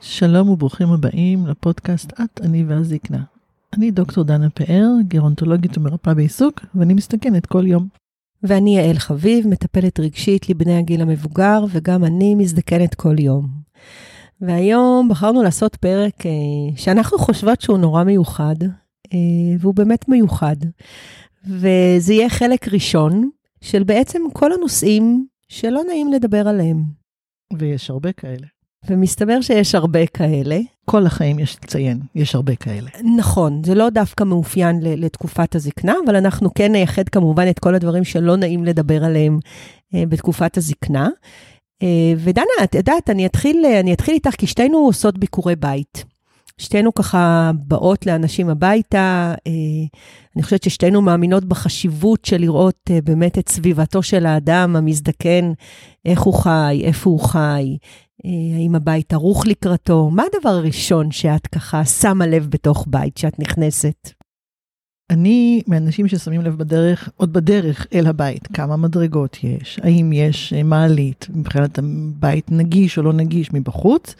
שלום וברוכים הבאים לפודקאסט את, אני והזקנה. אני דוקטור דנה פאר, גרונטולוגית ומרפאה בעיסוק, ואני מסתכנת כל יום. ואני יעל חביב, מטפלת רגשית לבני הגיל המבוגר, וגם אני מזדקנת כל יום. והיום בחרנו לעשות פרק אה, שאנחנו חושבות שהוא נורא מיוחד, והוא באמת מיוחד. וזה יהיה חלק ראשון של בעצם כל הנושאים שלא נעים לדבר עליהם. ויש הרבה כאלה. ומסתבר שיש הרבה כאלה. כל החיים יש לציין, יש הרבה כאלה. נכון, זה לא דווקא מאופיין לתקופת הזקנה, אבל אנחנו כן נייחד כמובן את כל הדברים שלא נעים לדבר עליהם אה, בתקופת הזקנה. אה, ודנה, את יודעת, אני אתחיל, אני אתחיל איתך, כי שתינו עושות ביקורי בית. שתינו ככה באות לאנשים הביתה, אה, אני חושבת ששתינו מאמינות בחשיבות של לראות באמת את סביבתו של האדם המזדקן, איך הוא חי, איפה הוא חי, אה, האם הבית ערוך לקראתו? מה הדבר הראשון שאת ככה שמה לב בתוך בית, שאת נכנסת? אני מאנשים ששמים לב בדרך, עוד בדרך אל הבית, כמה מדרגות יש, האם יש אה, מעלית, מבחינת הבית נגיש או לא נגיש מבחוץ,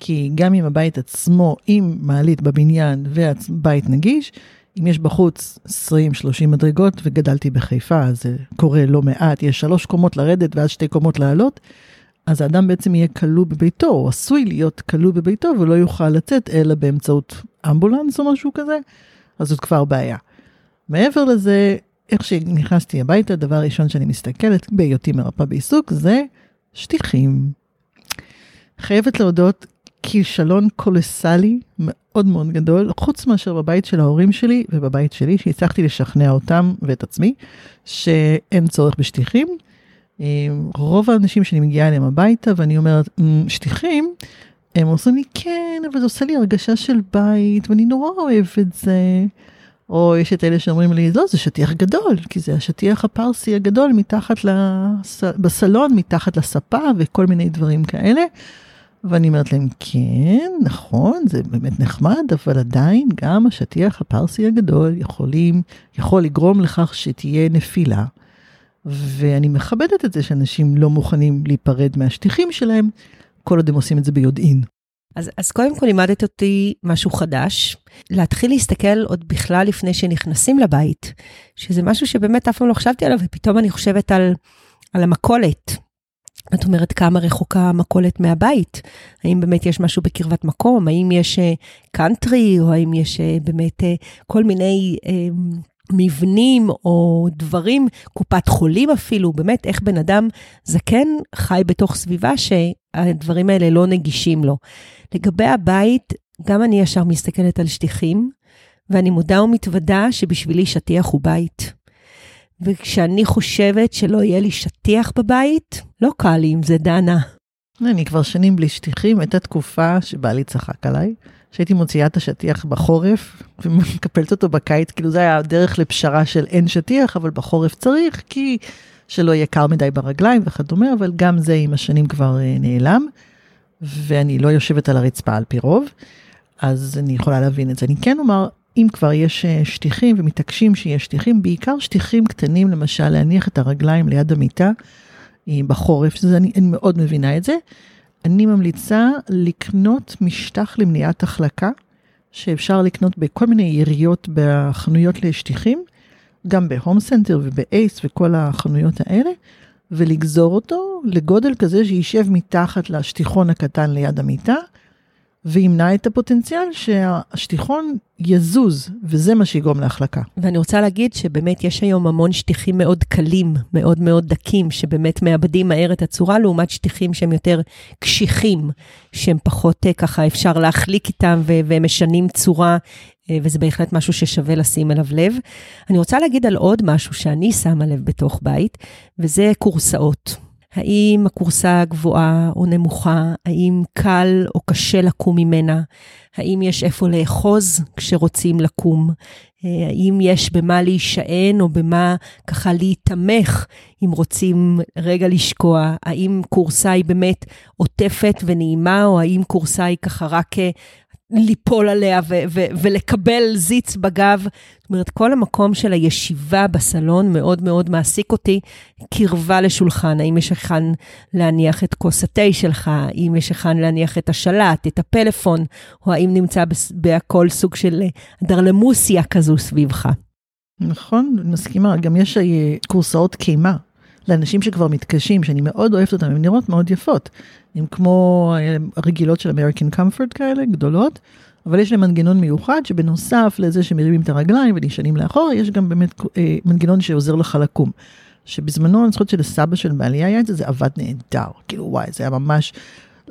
כי גם אם הבית עצמו עם מעלית בבניין והבית נגיש, אם יש בחוץ 20-30 מדרגות, וגדלתי בחיפה, אז זה קורה לא מעט, יש שלוש קומות לרדת ואז שתי קומות לעלות, אז האדם בעצם יהיה כלוא בביתו, או עשוי להיות כלוא בביתו, ולא יוכל לצאת אלא באמצעות אמבולנס או משהו כזה, אז זאת כבר בעיה. מעבר לזה, איך שנכנסתי הביתה, דבר ראשון שאני מסתכלת בהיותי מרפאה בעיסוק, זה שטיחים. חייבת להודות, כישלון קולוסלי מאוד מאוד גדול, חוץ מאשר בבית של ההורים שלי ובבית שלי, שהצלחתי לשכנע אותם ואת עצמי, שאין צורך בשטיחים. רוב האנשים שאני מגיעה אליהם הביתה ואני אומרת, אמ, שטיחים, הם עושים לי, כן, אבל זה עושה לי הרגשה של בית, ואני נורא אוהב את זה. או יש את אלה שאומרים לי, לא, זה שטיח גדול, כי זה השטיח הפרסי הגדול מתחת לס... בסלון, מתחת לספה וכל מיני דברים כאלה. ואני אומרת להם, כן, נכון, זה באמת נחמד, אבל עדיין גם השטיח הפרסי הגדול יכולים, יכול לגרום לכך שתהיה נפילה. ואני מכבדת את זה שאנשים לא מוכנים להיפרד מהשטיחים שלהם, כל עוד הם עושים את זה ביודעין. אז, אז קודם כל לימדת אותי משהו חדש, להתחיל להסתכל עוד בכלל לפני שנכנסים לבית, שזה משהו שבאמת אף פעם לא חשבתי עליו, ופתאום אני חושבת על, על המכולת. את אומרת, כמה רחוקה המכולת מהבית? האם באמת יש משהו בקרבת מקום? האם יש קאנטרי, uh, או האם יש uh, באמת uh, כל מיני uh, מבנים או דברים, קופת חולים אפילו, באמת איך בן אדם זקן חי בתוך סביבה שהדברים האלה לא נגישים לו. לגבי הבית, גם אני ישר מסתכלת על שטיחים, ואני מודה ומתוודה שבשבילי שטיח הוא בית. וכשאני חושבת שלא יהיה לי שטיח בבית, לא קל לי עם זה, דנה. אני כבר שנים בלי שטיחים, הייתה תקופה שבעלי צחק עליי. שהייתי מוציאה את השטיח בחורף ומקפלת אותו בקיץ, כאילו זה היה הדרך לפשרה של אין שטיח, אבל בחורף צריך, כי שלא יהיה קר מדי ברגליים וכדומה, אבל גם זה עם השנים כבר אה, נעלם, ואני לא יושבת על הרצפה על פי רוב, אז אני יכולה להבין את זה. אני כן אומר, אם כבר יש אה, שטיחים ומתעקשים שיש שטיחים, בעיקר שטיחים קטנים, למשל להניח את הרגליים ליד המיטה אה, בחורף, שזה אני, אני מאוד מבינה את זה. אני ממליצה לקנות משטח למניעת החלקה, שאפשר לקנות בכל מיני יריעות בחנויות לשטיחים, גם בהום סנטר ובאייס וכל החנויות האלה, ולגזור אותו לגודל כזה שישב מתחת לשטיחון הקטן ליד המיטה, וימנע את הפוטנציאל שהשטיחון יזוז, וזה מה שיגרום להחלקה. ואני רוצה להגיד שבאמת יש היום המון שטיחים מאוד קלים, מאוד מאוד דקים, שבאמת מאבדים מהר את הצורה, לעומת שטיחים שהם יותר קשיחים, שהם פחות אה, ככה אפשר להחליק איתם והם משנים צורה, אה, וזה בהחלט משהו ששווה לשים אליו לב. אני רוצה להגיד על עוד משהו שאני שמה לב בתוך בית, וזה כורסאות. האם הכורסה גבוהה או נמוכה? האם קל או קשה לקום ממנה? האם יש איפה לאחוז כשרוצים לקום? אה, האם יש במה להישען או במה ככה להיתמך אם רוצים רגע לשקוע? האם כורסה היא באמת עוטפת ונעימה, או האם כורסה היא ככה רק ליפול עליה ו- ו- ולקבל זיץ בגב. זאת אומרת, כל המקום של הישיבה בסלון מאוד מאוד מעסיק אותי. קרבה לשולחן, האם יש היכן להניח את כוס התה שלך, האם יש היכן להניח את השלט, את הפלאפון, או האם נמצא בהכל סוג של דרלמוסיה כזו סביבך. נכון, מסכימה. גם יש קורסאות קימה לאנשים שכבר מתקשים, שאני מאוד אוהבת אותם, הן נראות מאוד יפות. הן כמו אה, הרגילות של American Comfort כאלה, גדולות, אבל יש להם מנגנון מיוחד שבנוסף לזה שמרימים את הרגליים ונשענים לאחורה, יש גם באמת אה, מנגנון שעוזר לך לקום. שבזמנו, אני זוכרת שלסבא של בעלי היה את זה, זה עבד נהדר. כאילו וואי, זה היה ממש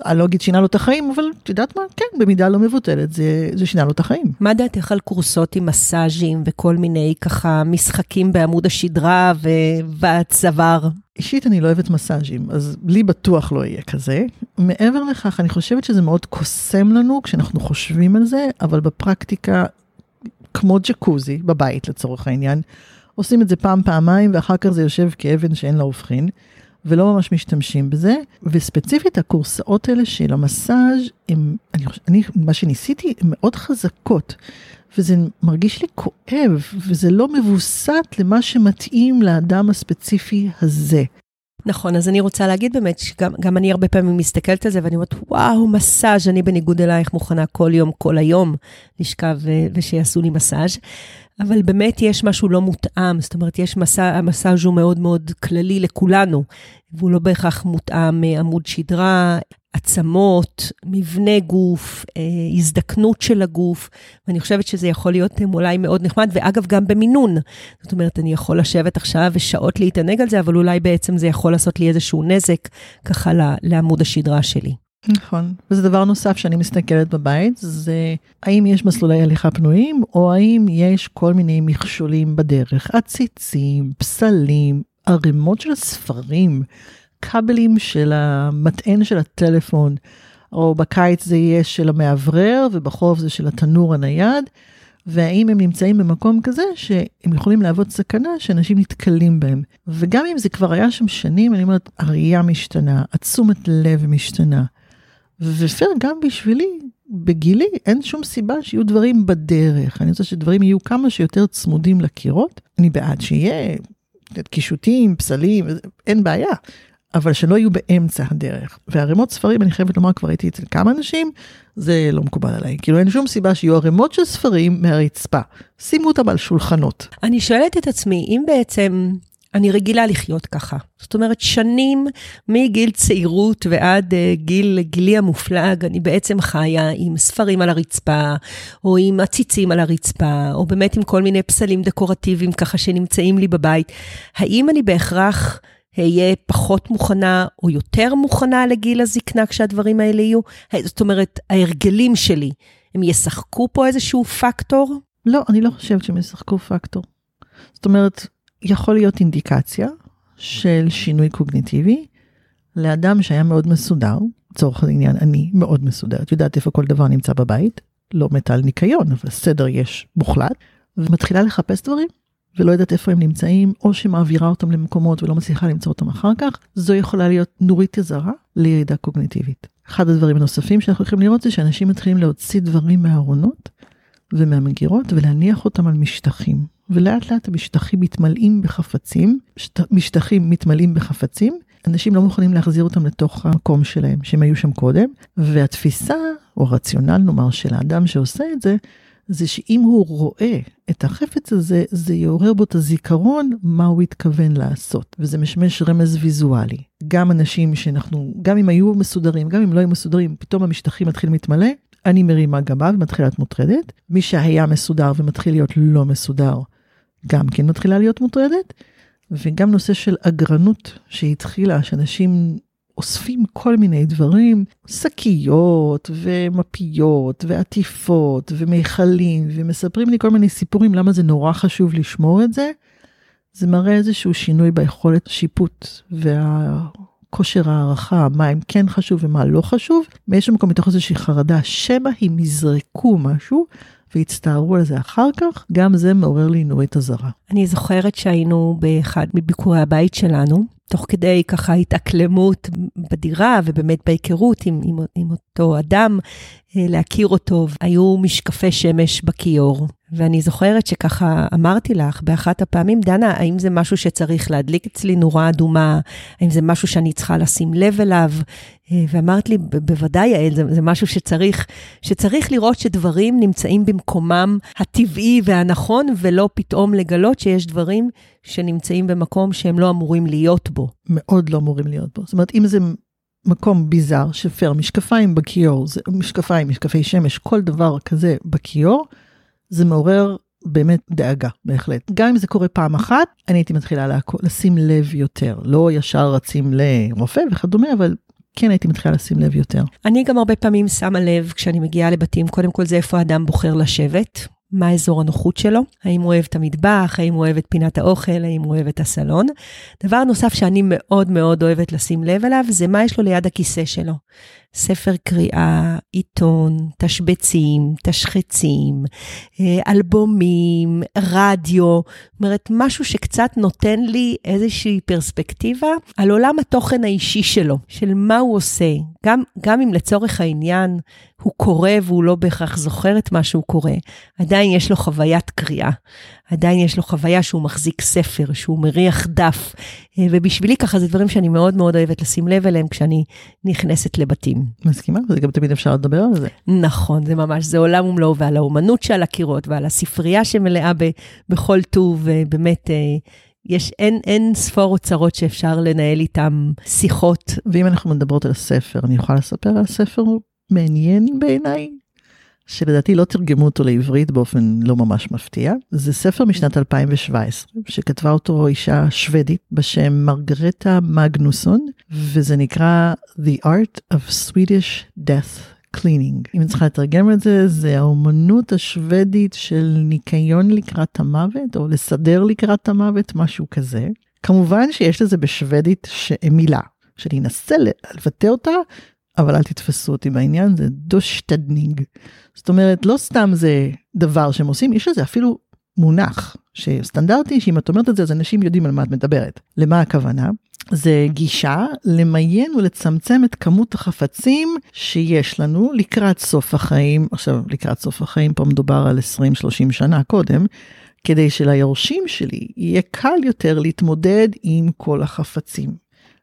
אני לא אגיד שינה לו את החיים, אבל את יודעת מה? כן, במידה לא מבוטלת, זה, זה שינה לו את החיים. מה דעתך על קורסות עם מסאז'ים וכל מיני ככה משחקים בעמוד השדרה והצוואר? אישית אני לא אוהבת מסאז'ים, אז לי בטוח לא יהיה כזה. מעבר לכך, אני חושבת שזה מאוד קוסם לנו כשאנחנו חושבים על זה, אבל בפרקטיקה, כמו ג'קוזי בבית לצורך העניין, עושים את זה פעם, פעמיים, ואחר כך זה יושב כאבן שאין לה הופכין. ולא ממש משתמשים בזה, וספציפית הקורסאות האלה של המסאז', הם, אני, אני, מה שניסיתי, הן מאוד חזקות, וזה מרגיש לי כואב, וזה לא מבוסת למה שמתאים לאדם הספציפי הזה. נכון, אז אני רוצה להגיד באמת שגם אני הרבה פעמים מסתכלת על זה ואני אומרת, וואו, מסאז', אני בניגוד אלייך מוכנה כל יום, כל היום לשכב ושיעשו לי מסאז'. אבל באמת יש משהו לא מותאם, זאת אומרת, יש מסע, המסאז' הוא מאוד מאוד כללי לכולנו, והוא לא בהכרח מותאם עמוד שדרה, עצמות, מבנה גוף, אה, הזדקנות של הגוף, ואני חושבת שזה יכול להיות אולי מאוד נחמד, ואגב, גם במינון. זאת אומרת, אני יכול לשבת עכשיו ושעות להתענג על זה, אבל אולי בעצם זה יכול לעשות לי איזשהו נזק ככה לעמוד השדרה שלי. נכון, וזה דבר נוסף שאני מסתכלת בבית, זה האם יש מסלולי הליכה פנויים, או האם יש כל מיני מכשולים בדרך, עציצים, פסלים, ערימות של ספרים, כבלים של המטען של הטלפון, או בקיץ זה יהיה של המאוורר, ובחורף זה של התנור הנייד, והאם הם נמצאים במקום כזה שהם יכולים להוות סכנה שאנשים נתקלים בהם. וגם אם זה כבר היה שם שנים, אני אומרת, הראייה משתנה, התשומת לב משתנה. ופייר, גם בשבילי, בגילי, אין שום סיבה שיהיו דברים בדרך. אני רוצה שדברים יהיו כמה שיותר צמודים לקירות. אני בעד שיהיה קישוטים, פסלים, אין בעיה. אבל שלא יהיו באמצע הדרך. וערימות ספרים, אני חייבת לומר, כבר הייתי אצל כמה אנשים, זה לא מקובל עליי. כאילו אין שום סיבה שיהיו ערימות של ספרים מהרצפה. שימו אותם על שולחנות. אני שואלת את עצמי, אם בעצם אני רגילה לחיות ככה. זאת אומרת, שנים מגיל צעירות ועד uh, גיל, גילי המופלג, אני בעצם חיה עם ספרים על הרצפה, או עם עציצים על הרצפה, או באמת עם כל מיני פסלים דקורטיביים ככה שנמצאים לי בבית. האם אני בהכרח אהיה פחות מוכנה או יותר מוכנה לגיל הזקנה כשהדברים האלה יהיו? זאת אומרת, ההרגלים שלי, הם ישחקו פה איזשהו פקטור? לא, אני לא חושבת שהם ישחקו פקטור. זאת אומרת, יכול להיות אינדיקציה של שינוי קוגניטיבי לאדם שהיה מאוד מסודר, לצורך העניין אני מאוד מסודרת, יודעת איפה כל דבר נמצא בבית, לא מתה על ניקיון, אבל סדר יש מוחלט, ומתחילה לחפש דברים ולא יודעת איפה הם נמצאים, או שמעבירה אותם למקומות ולא מצליחה למצוא אותם אחר כך, זו יכולה להיות נורית אזהרה לירידה קוגניטיבית. אחד הדברים הנוספים שאנחנו יכולים לראות זה שאנשים מתחילים להוציא דברים מהארונות ומהמגירות ולהניח אותם על משטחים. ולאט לאט המשטחים מתמלאים בחפצים, שט, משטחים מתמלאים בחפצים, אנשים לא מוכנים להחזיר אותם לתוך המקום שלהם, שהם היו שם קודם, והתפיסה, או הרציונל נאמר, של האדם שעושה את זה, זה שאם הוא רואה את החפץ הזה, זה יעורר בו את הזיכרון מה הוא התכוון לעשות, וזה משמש רמז ויזואלי. גם אנשים שאנחנו, גם אם היו מסודרים, גם אם לא היו מסודרים, פתאום המשטחים מתחילים להתמלא, אני מרימה גבה ומתחילה להיות מוטרדת. מי שהיה מסודר ומתחיל להיות לא מסודר, גם כן מתחילה להיות מוטרדת. וגם נושא של אגרנות שהתחילה, שאנשים אוספים כל מיני דברים, שקיות ומפיות ועטיפות ומיכלים, ומספרים לי כל מיני סיפורים למה זה נורא חשוב לשמור את זה. זה מראה איזשהו שינוי ביכולת שיפוט והכושר הערכה, מה אם כן חשוב ומה לא חשוב. באיזשהו מקום מתוך איזושהי חרדה, שמא אם יזרקו משהו, והצטערו על זה אחר כך, גם זה מעורר לי נורית אזהרה. אני זוכרת שהיינו באחד מביקורי הבית שלנו, תוך כדי ככה התאקלמות בדירה ובאמת בהיכרות עם, עם, עם אותו אדם, אה, להכיר אותו, היו משקפי שמש בכיור. ואני זוכרת שככה אמרתי לך באחת הפעמים, דנה, האם זה משהו שצריך להדליק אצלי נורה אדומה? האם זה משהו שאני צריכה לשים לב אליו? אה, ואמרת לי, בוודאי, יעל, זה, זה משהו שצריך, שצריך לראות שדברים נמצאים במקומם הטבעי והנכון, ולא פתאום לגלות שיש דברים שנמצאים במקום שהם לא אמורים להיות בו. מאוד לא אמורים להיות בו. זאת אומרת, אם זה מקום ביזאר, שפר, משקפיים בכיור, משקפיים, משקפי שמש, כל דבר כזה בכיור, זה מעורר באמת דאגה, בהחלט. גם אם זה קורה פעם אחת, אני הייתי מתחילה לעקו, לשים לב יותר. לא ישר רצים לרופא וכדומה, אבל כן הייתי מתחילה לשים לב יותר. אני גם הרבה פעמים שמה לב כשאני מגיעה לבתים, קודם כל זה איפה האדם בוחר לשבת. מה אזור הנוחות שלו, האם הוא אוהב את המטבח, האם הוא אוהב את פינת האוכל, האם הוא אוהב את הסלון. דבר נוסף שאני מאוד מאוד אוהבת לשים לב אליו, זה מה יש לו ליד הכיסא שלו. ספר קריאה, עיתון, תשבצים, תשחצים, אה, אלבומים, רדיו, זאת אומרת, משהו שקצת נותן לי איזושהי פרספקטיבה על עולם התוכן האישי שלו, של מה הוא עושה. גם, גם אם לצורך העניין הוא קורא והוא לא בהכרח זוכר את מה שהוא קורא, עדיין יש לו חוויית קריאה. עדיין יש לו חוויה שהוא מחזיק ספר, שהוא מריח דף. אה, ובשבילי ככה זה דברים שאני מאוד מאוד אוהבת לשים לב אליהם כשאני נכנסת לבתים. מסכימה, וזה גם תמיד אפשר לדבר על זה. נכון, זה ממש, זה עולם ומלואו, ועל האומנות שעל הקירות, ועל הספרייה שמלאה ב, בכל טוב, ובאמת... אה, יש, אין, אין ספור אוצרות שאפשר לנהל איתם שיחות. ואם אנחנו מדברות על הספר, אני יכולה לספר על ספר מעניין בעיניי, שלדעתי לא תרגמו אותו לעברית באופן לא ממש מפתיע. זה ספר משנת 2017, שכתבה אותו אישה שוודית בשם מרגרטה מגנוסון, וזה נקרא The Art of Swedish Death Cleaning. אם אני צריכה לתרגם את זה, זה האומנות השוודית של ניקיון לקראת המוות, או לסדר לקראת המוות, משהו כזה. כמובן שיש לזה בשוודית מילה, שאני אנסה לבטא אותה, אבל אל תתפסו אותי בעניין, זה döstädning. זאת אומרת, לא סתם זה דבר שהם עושים, יש לזה אפילו מונח שסטנדרטי, שאם את אומרת את זה, אז אנשים יודעים על מה את מדברת. למה הכוונה? זה גישה למיין ולצמצם את כמות החפצים שיש לנו לקראת סוף החיים, עכשיו לקראת סוף החיים פה מדובר על 20-30 שנה קודם, כדי שליורשים שלי יהיה קל יותר להתמודד עם כל החפצים,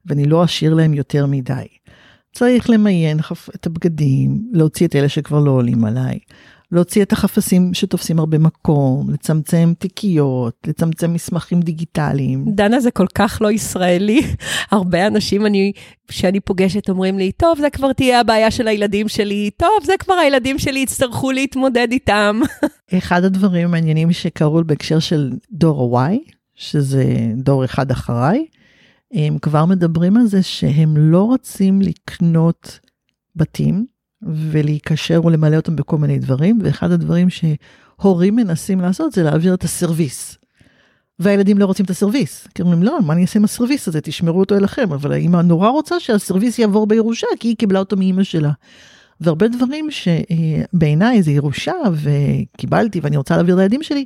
ואני לא אשאיר להם יותר מדי. צריך למיין את הבגדים, להוציא את אלה שכבר לא עולים עליי, להוציא את החפשים שתופסים הרבה מקום, לצמצם תיקיות, לצמצם מסמכים דיגיטליים. דנה זה כל כך לא ישראלי. הרבה אנשים אני, שאני פוגשת אומרים לי, טוב, זה כבר תהיה הבעיה של הילדים שלי, טוב, זה כבר הילדים שלי יצטרכו להתמודד איתם. אחד הדברים המעניינים שקרו בהקשר של דור ה-Y, שזה דור אחד אחריי, הם כבר מדברים על זה שהם לא רוצים לקנות בתים ולהיקשר ולמלא אותם בכל מיני דברים, ואחד הדברים שהורים מנסים לעשות זה להעביר את הסרוויס. והילדים לא רוצים את הסרוויס, כי אומרים לא, מה אני אעשה עם הסרוויס הזה, תשמרו אותו אליכם, אבל האמא נורא רוצה שהסרוויס יעבור בירושה, כי היא קיבלה אותו מאמא שלה. והרבה דברים שבעיניי זה ירושה וקיבלתי ואני רוצה להעביר לילדים שלי,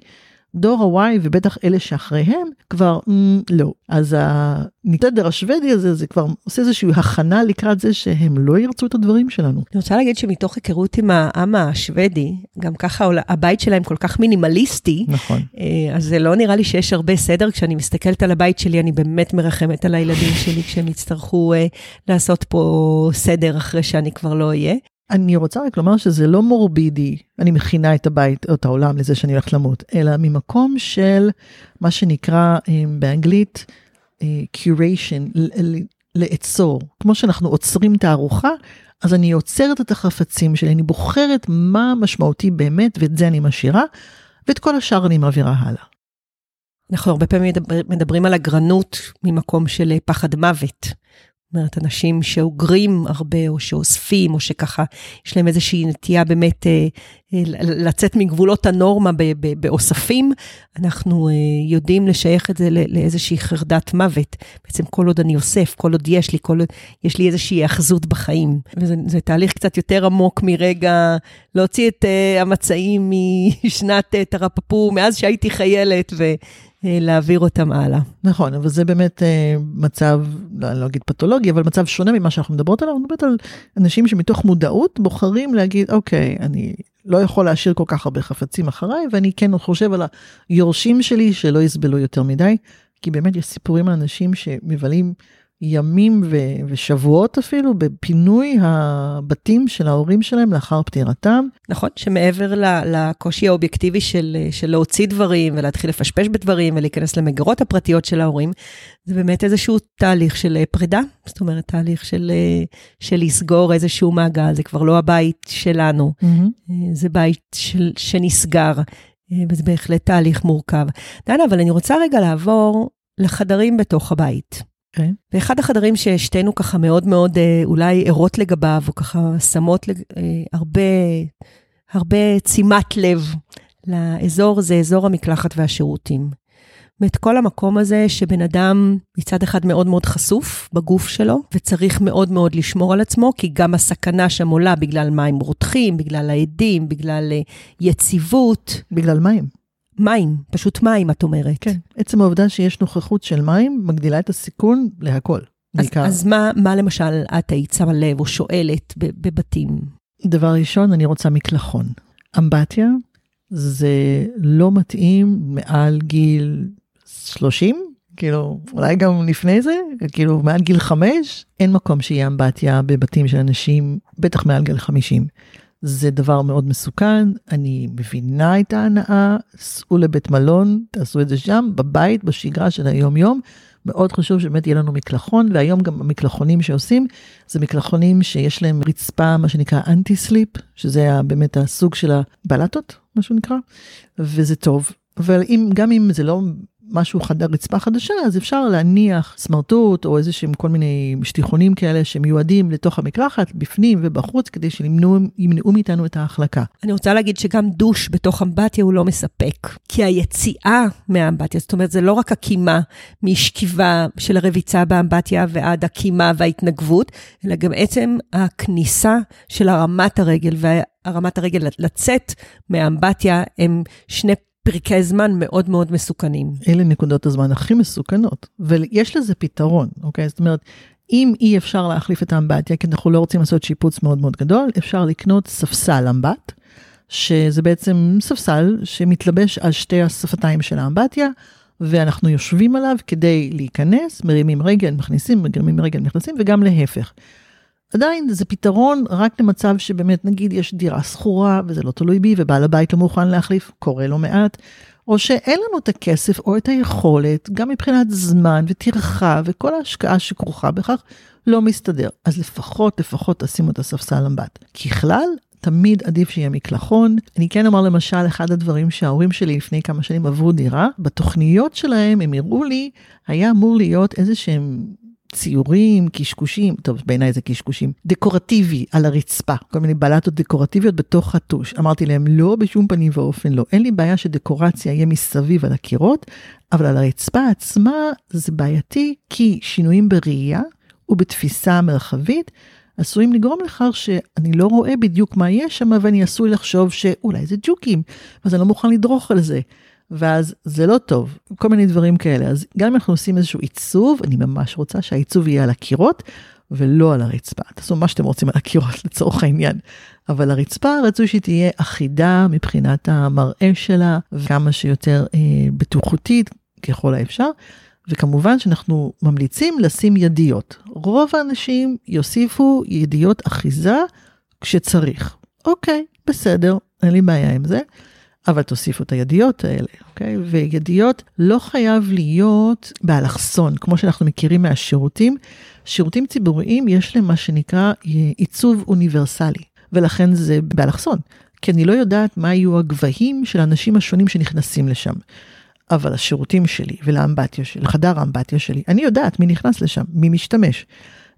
דור ה-Y ובטח אלה שאחריהם כבר mm, לא. אז הנתדר השוודי הזה זה כבר עושה איזושהי הכנה לקראת זה שהם לא ירצו את הדברים שלנו. אני רוצה להגיד שמתוך היכרות עם העם השוודי, גם ככה הבית שלהם כל כך מינימליסטי, נכון. אה, אז זה לא נראה לי שיש הרבה סדר. כשאני מסתכלת על הבית שלי, אני באמת מרחמת על הילדים שלי כשהם יצטרכו uh, לעשות פה סדר אחרי שאני כבר לא אהיה. אני רוצה רק לומר שזה לא מורבידי, אני מכינה את הבית או את העולם לזה שאני הולכת למות, אלא ממקום של מה שנקרא אה, באנגלית אה, curation, לאצור. כמו שאנחנו עוצרים את הארוחה, אז אני עוצרת את החפצים שלי, אני בוחרת מה משמעותי באמת, ואת זה אני משאירה, ואת כל השאר אני מעבירה הלאה. אנחנו הרבה פעמים מדברים על אגרנות ממקום של פחד מוות. זאת אומרת, אנשים שאוגרים הרבה, או שאוספים, או שככה, יש להם איזושהי נטייה באמת אה, אה, לצאת מגבולות הנורמה באוספים, אנחנו אה, יודעים לשייך את זה לאיזושהי חרדת מוות. בעצם כל עוד אני אוסף, כל עוד יש לי, כל עוד יש לי איזושהי היאחזות בחיים. וזה תהליך קצת יותר עמוק מרגע להוציא את המצעים משנת תרפפו, מאז שהייתי חיילת, ו... אה, להעביר אותם הלאה. נכון, אבל זה באמת אה, מצב, לא, לא אגיד פתולוגי, אבל מצב שונה ממה שאנחנו מדברות עליו, אני מדברת על אנשים שמתוך מודעות בוחרים להגיד, אוקיי, אני לא יכול להשאיר כל כך הרבה חפצים אחריי, ואני כן חושב על היורשים שלי שלא יסבלו יותר מדי, כי באמת יש סיפורים על אנשים שמבלים ימים ו- ושבועות אפילו בפינוי הבתים של ההורים שלהם לאחר פטירתם. נכון, שמעבר לקושי האובייקטיבי של, של להוציא דברים ולהתחיל לפשפש בדברים ולהיכנס למגירות הפרטיות של ההורים, זה באמת איזשהו תהליך של פרידה, זאת אומרת, תהליך של, של לסגור איזשהו מעגל, זה כבר לא הבית שלנו, mm-hmm. זה בית של, שנסגר, וזה בהחלט תהליך מורכב. דנה, אבל אני רוצה רגע לעבור לחדרים בתוך הבית. Okay. אוקיי. ואחד החדרים ששתינו ככה מאוד מאוד אה, אולי ערות לגביו, או ככה שמות לג... אה, הרבה, הרבה שימת לב לאזור, זה אזור המקלחת והשירותים. ואת כל המקום הזה שבן אדם מצד אחד מאוד מאוד חשוף בגוף שלו, וצריך מאוד מאוד לשמור על עצמו, כי גם הסכנה שם עולה בגלל מים רותחים, בגלל העדים, בגלל אה, יציבות. בגלל מים. מים, פשוט מים, את אומרת. כן, עצם העובדה שיש נוכחות של מים מגדילה את הסיכון להכל. אז, אז מה, מה למשל את היית שמה לב או שואלת בבתים? דבר ראשון, אני רוצה מקלחון. אמבטיה זה לא מתאים מעל גיל 30, כאילו, אולי גם לפני זה, כאילו מעל גיל 5, אין מקום שיהיה אמבטיה בבתים של אנשים, בטח מעל גיל 50. זה דבר מאוד מסוכן, אני מבינה את ההנאה, סעו לבית מלון, תעשו את זה שם, בבית, בשגרה של היום-יום. מאוד חשוב שבאמת יהיה לנו מקלחון, והיום גם המקלחונים שעושים, זה מקלחונים שיש להם רצפה, מה שנקרא אנטי סליפ, שזה באמת הסוג של הבלטות, מה שהוא נקרא, וזה טוב. אבל אם, גם אם זה לא משהו חד, רצפה חדשה, אז אפשר להניח סמרטוט או איזה שהם כל מיני שטיחונים כאלה שמיועדים לתוך המקלחת, בפנים ובחוץ, כדי שימנעו מאיתנו את ההחלקה. אני רוצה להגיד שגם דוש בתוך אמבטיה הוא לא מספק, כי היציאה מהאמבטיה, זאת אומרת, זה לא רק הקימה משכיבה של הרביצה באמבטיה ועד הקימה וההתנגבות, אלא גם עצם הכניסה של הרמת הרגל והרמת הרגל לצאת מהאמבטיה הם שני פרקי זמן מאוד מאוד מסוכנים. אלה נקודות הזמן הכי מסוכנות, ויש לזה פתרון, אוקיי? זאת אומרת, אם אי אפשר להחליף את האמבטיה, כי אנחנו לא רוצים לעשות שיפוץ מאוד מאוד גדול, אפשר לקנות ספסל אמבט, שזה בעצם ספסל שמתלבש על שתי השפתיים של האמבטיה, ואנחנו יושבים עליו כדי להיכנס, מרימים רגל, מכניסים, מרימים רגל, נכנסים, וגם להפך. עדיין זה פתרון רק למצב שבאמת נגיד יש דירה שכורה וזה לא תלוי בי ובעל הבית לא מוכן להחליף, קורה לא מעט, או שאין לנו את הכסף או את היכולת, גם מבחינת זמן וטרחה וכל ההשקעה שכרוכה בכך, לא מסתדר. אז לפחות, לפחות תשימו את הספסל אמבט. ככלל, תמיד עדיף שיהיה מקלחון. אני כן אומר למשל, אחד הדברים שההורים שלי לפני כמה שנים עברו דירה, בתוכניות שלהם הם הראו לי, היה אמור להיות איזה שהם ציורים, קשקושים, טוב, בעיניי זה קשקושים, דקורטיבי על הרצפה, כל מיני בלטות דקורטיביות בתוך הטוש. אמרתי להם, לא, בשום פנים ואופן לא. אין לי בעיה שדקורציה יהיה מסביב על הקירות, אבל על הרצפה עצמה זה בעייתי, כי שינויים בראייה ובתפיסה מרחבית עשויים לגרום לכך שאני לא רואה בדיוק מה יש שם, ואני עשוי לחשוב שאולי זה ג'וקים, אז אני לא מוכן לדרוך על זה. ואז זה לא טוב, כל מיני דברים כאלה. אז גם אם אנחנו עושים איזשהו עיצוב, אני ממש רוצה שהעיצוב יהיה על הקירות ולא על הרצפה. תעשו מה שאתם רוצים על הקירות לצורך העניין. אבל הרצפה רצוי שהיא תהיה אחידה מבחינת המראה שלה, וכמה שיותר אה, בטוחותית ככל האפשר. וכמובן שאנחנו ממליצים לשים ידיות. רוב האנשים יוסיפו ידיות אחיזה כשצריך. אוקיי, בסדר, אין לי בעיה עם זה. אבל תוסיפו את הידיות האלה, אוקיי? וידיות לא חייב להיות באלכסון, כמו שאנחנו מכירים מהשירותים. שירותים ציבוריים יש להם מה שנקרא עיצוב אוניברסלי, ולכן זה באלכסון, כי אני לא יודעת מה יהיו הגבהים של האנשים השונים שנכנסים לשם. אבל השירותים שלי ולאמבטיה שלי, לחדר האמבטיה שלי, אני יודעת מי נכנס לשם, מי משתמש.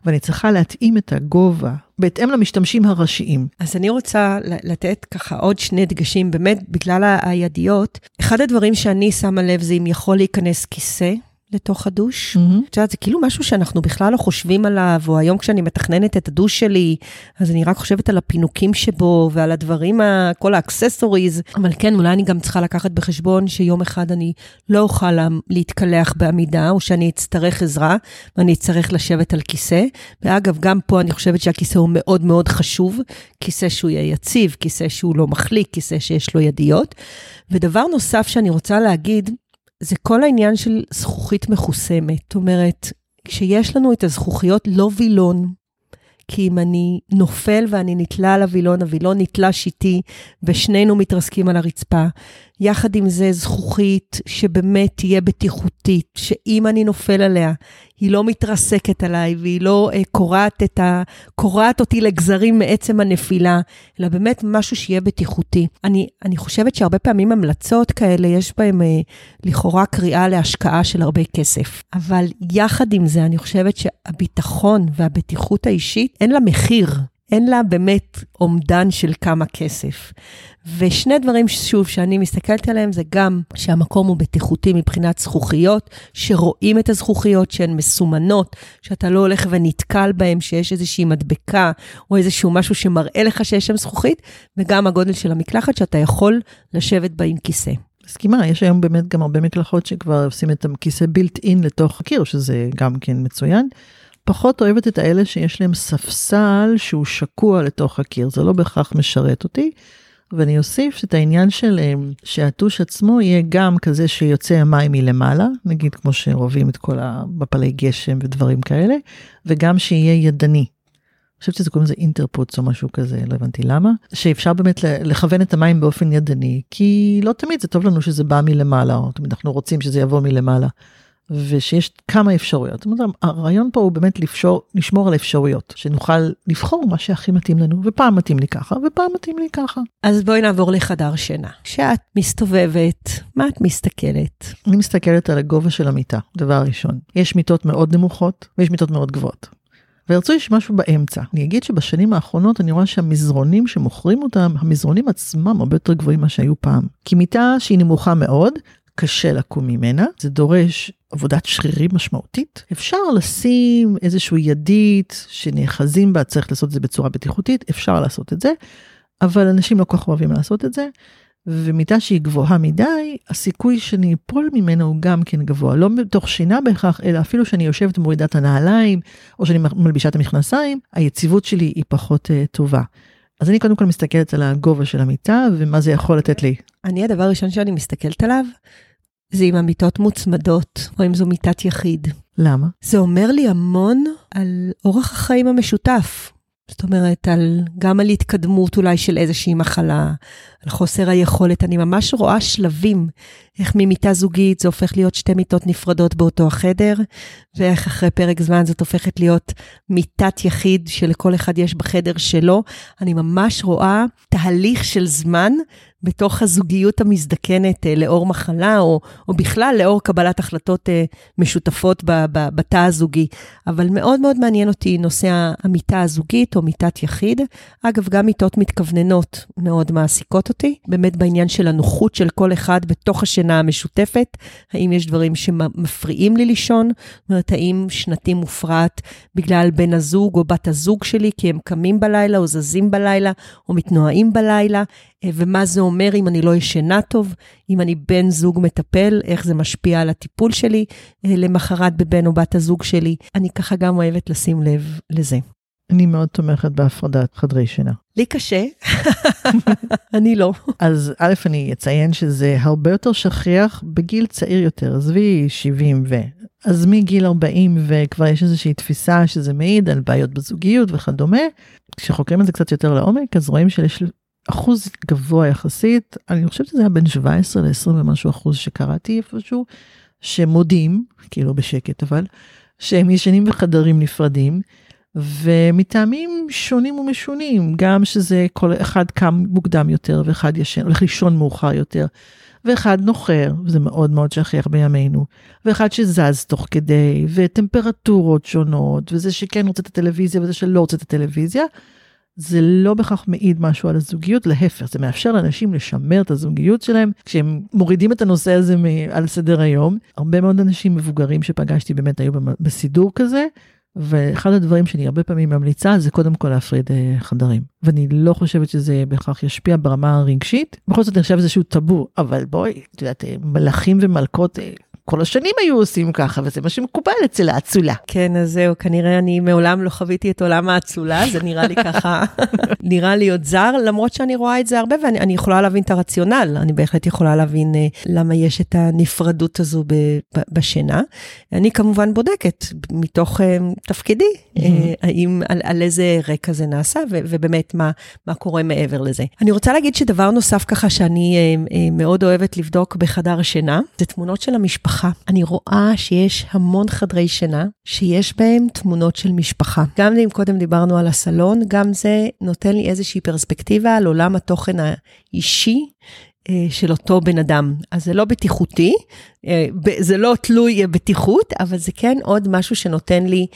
ואני צריכה להתאים את הגובה בהתאם למשתמשים הראשיים. אז אני רוצה לתת ככה עוד שני דגשים, באמת בגלל הידיות. אחד הדברים שאני שמה לב זה אם יכול להיכנס כיסא לתוך הדוש. Mm-hmm. את יודעת, זה כאילו משהו שאנחנו בכלל לא חושבים עליו, או היום כשאני מתכננת את הדוש שלי, אז אני רק חושבת על הפינוקים שבו ועל הדברים, ה- כל האקססוריז. אבל כן, אולי אני גם צריכה לקחת בחשבון שיום אחד אני לא אוכל לה- להתקלח בעמידה, או שאני אצטרך עזרה, ואני אצטרך לשבת על כיסא. ואגב, גם פה אני חושבת שהכיסא הוא מאוד מאוד חשוב, כיסא שהוא יהיה יציב, כיסא שהוא לא מחליק, כיסא שיש לו ידיות. ודבר נוסף שאני רוצה להגיד, זה כל העניין של זכוכית מחוסמת. זאת אומרת, כשיש לנו את הזכוכיות, לא וילון, כי אם אני נופל ואני נתלה על הווילון, הווילון נתלש איתי, ושנינו מתרסקים על הרצפה. יחד עם זה זכוכית שבאמת תהיה בטיחותית, שאם אני נופל עליה, היא לא מתרסקת עליי והיא לא אה, קורעת, את ה... קורעת אותי לגזרים מעצם הנפילה, אלא באמת משהו שיהיה בטיחותי. אני, אני חושבת שהרבה פעמים המלצות כאלה, יש בהן אה, לכאורה קריאה להשקעה של הרבה כסף. אבל יחד עם זה, אני חושבת שהביטחון והבטיחות האישית, אין לה מחיר. אין לה באמת אומדן של כמה כסף. ושני דברים, שוב, שאני מסתכלת עליהם, זה גם שהמקום הוא בטיחותי מבחינת זכוכיות, שרואים את הזכוכיות שהן מסומנות, שאתה לא הולך ונתקל בהן, שיש איזושהי מדבקה או איזשהו משהו שמראה לך שיש שם זכוכית, וגם הגודל של המקלחת, שאתה יכול לשבת בה עם כיסא. מסכימה, יש היום באמת גם הרבה מקלחות שכבר עושים את הכיסא בילט אין לתוך הקיר, שזה גם כן מצוין. פחות אוהבת את האלה שיש להם ספסל שהוא שקוע לתוך הקיר, זה לא בהכרח משרת אותי. ואני אוסיף את העניין של שהטוש עצמו יהיה גם כזה שיוצא המים מלמעלה, נגיד כמו שרובים את כל המפלי גשם ודברים כאלה, וגם שיהיה ידני. אני חושבת שזה קוראים לזה אינטרפוץ או משהו כזה, לא הבנתי למה, שאפשר באמת לכוון את המים באופן ידני, כי לא תמיד זה טוב לנו שזה בא מלמעלה, או תמיד אנחנו רוצים שזה יבוא מלמעלה. ושיש כמה אפשרויות. זאת אומרת, הרעיון פה הוא באמת לפשור, לשמור על אפשרויות, שנוכל לבחור מה שהכי מתאים לנו, ופעם מתאים לי ככה, ופעם מתאים לי ככה. אז בואי נעבור לחדר שינה. כשאת מסתובבת, מה את מסתכלת? אני מסתכלת על הגובה של המיטה, דבר ראשון. יש מיטות מאוד נמוכות, ויש מיטות מאוד גבוהות. ורצוי יש משהו באמצע. אני אגיד שבשנים האחרונות אני רואה שהמזרונים שמוכרים אותם, המזרונים עצמם הרבה יותר גבוהים ממה שהיו פעם. כי מיטה שהיא נמוכה מאוד, קשה לקום ממנה, זה דורש עבודת שרירים משמעותית. אפשר לשים איזשהו ידית שנאחזים בה, צריך לעשות את זה בצורה בטיחותית, אפשר לעשות את זה, אבל אנשים לא כל כך אוהבים לעשות את זה. ומיטה שהיא גבוהה מדי, הסיכוי שאני אפול ממנה הוא גם כן גבוה. לא מתוך שינה בהכרח, אלא אפילו שאני יושבת ומורידה את הנעליים, או שאני מלבישה את המכנסיים, היציבות שלי היא פחות uh, טובה. אז אני קודם כל מסתכלת על הגובה של המיטה ומה זה יכול לתת לי. אני, הדבר הראשון שאני מסתכלת עליו, זה אם המיטות מוצמדות, או אם זו מיטת יחיד. למה? זה אומר לי המון על אורח החיים המשותף. זאת אומרת, על, גם על התקדמות אולי של איזושהי מחלה, על חוסר היכולת. אני ממש רואה שלבים, איך ממיטה זוגית זה הופך להיות שתי מיטות נפרדות באותו החדר, ואיך אחרי פרק זמן זאת הופכת להיות מיטת יחיד שלכל אחד יש בחדר שלו. אני ממש רואה תהליך של זמן בתוך הזוגיות המזדקנת אה, לאור מחלה, או, או בכלל לאור קבלת החלטות אה, משותפות בתא הזוגי. אבל מאוד מאוד מעניין אותי נושא המיטה הזוגית או מיטת יחיד. אגב, גם מיטות מתכווננות מאוד מעסיקות אותי, באמת בעניין של הנוחות של כל אחד בתוך השינה המשותפת. האם יש דברים שמפריעים לי לישון? זאת אומרת, האם שנתי מופרט בגלל בן הזוג או בת הזוג שלי, כי הם קמים בלילה או זזים בלילה או מתנועים בלילה? ומה זה אומר אם אני לא ישנה טוב, אם אני בן זוג מטפל, איך זה משפיע על הטיפול שלי למחרת בבן או בת הזוג שלי. אני ככה גם אוהבת לשים לב לזה. אני מאוד תומכת בהפרדת חדרי שינה. לי קשה, אני לא. אז א', אני אציין שזה הרבה יותר שכיח בגיל צעיר יותר, עזבי 70 ו... אז מגיל 40 וכבר יש איזושהי תפיסה שזה מעיד על בעיות בזוגיות וכדומה. כשחוקרים את זה קצת יותר לעומק, אז רואים שיש אחוז גבוה יחסית, אני חושבת שזה היה בין 17 ל-20 ומשהו אחוז שקראתי איפשהו, שמודים, כאילו בשקט אבל, שהם ישנים בחדרים נפרדים, ומטעמים שונים ומשונים, גם שזה כל אחד קם מוקדם יותר ואחד ישן, הולך לישון מאוחר יותר, ואחד נוחר, וזה מאוד מאוד שכיח בימינו, ואחד שזז תוך כדי, וטמפרטורות שונות, וזה שכן רוצה את הטלוויזיה וזה שלא רוצה את הטלוויזיה. זה לא בהכרח מעיד משהו על הזוגיות, להפך, זה מאפשר לאנשים לשמר את הזוגיות שלהם כשהם מורידים את הנושא הזה על סדר היום. הרבה מאוד אנשים מבוגרים שפגשתי באמת היו בסידור כזה, ואחד הדברים שאני הרבה פעמים ממליצה זה קודם כל להפריד אה, חדרים. ואני לא חושבת שזה בהכרח ישפיע ברמה הרגשית. בכל זאת אני חושב שזה איזשהו טאבו, אבל בואי, את יודעת, אה, מלאכים ומלכות אה, כל השנים היו עושים ככה, וזה מה שמקובל אצל האצולה. כן, אז זהו, כנראה אני מעולם לא חוויתי את עולם האצולה, זה נראה לי ככה, נראה לי עוד זר, למרות שאני רואה את זה הרבה, ואני יכולה להבין את הרציונל, אני בהחלט יכולה להבין uh, למה יש את הנפרדות הזו ב, ב, בשינה. אני כמובן בודקת מתוך uh, תפקידי, mm-hmm. uh, האם, על, על איזה רקע זה נעשה, ו, ובאמת מה, מה קורה מעבר לזה. אני רוצה להגיד שדבר נוסף ככה שאני uh, uh, מאוד אוהבת לבדוק בחדר שינה, זה תמונות של המשפחה. משפחה. אני רואה שיש המון חדרי שינה שיש בהם תמונות של משפחה. גם אם קודם דיברנו על הסלון, גם זה נותן לי איזושהי פרספקטיבה על עולם התוכן האישי אה, של אותו בן אדם. אז זה לא בטיחותי, אה, זה לא תלוי בטיחות, אבל זה כן עוד משהו שנותן לי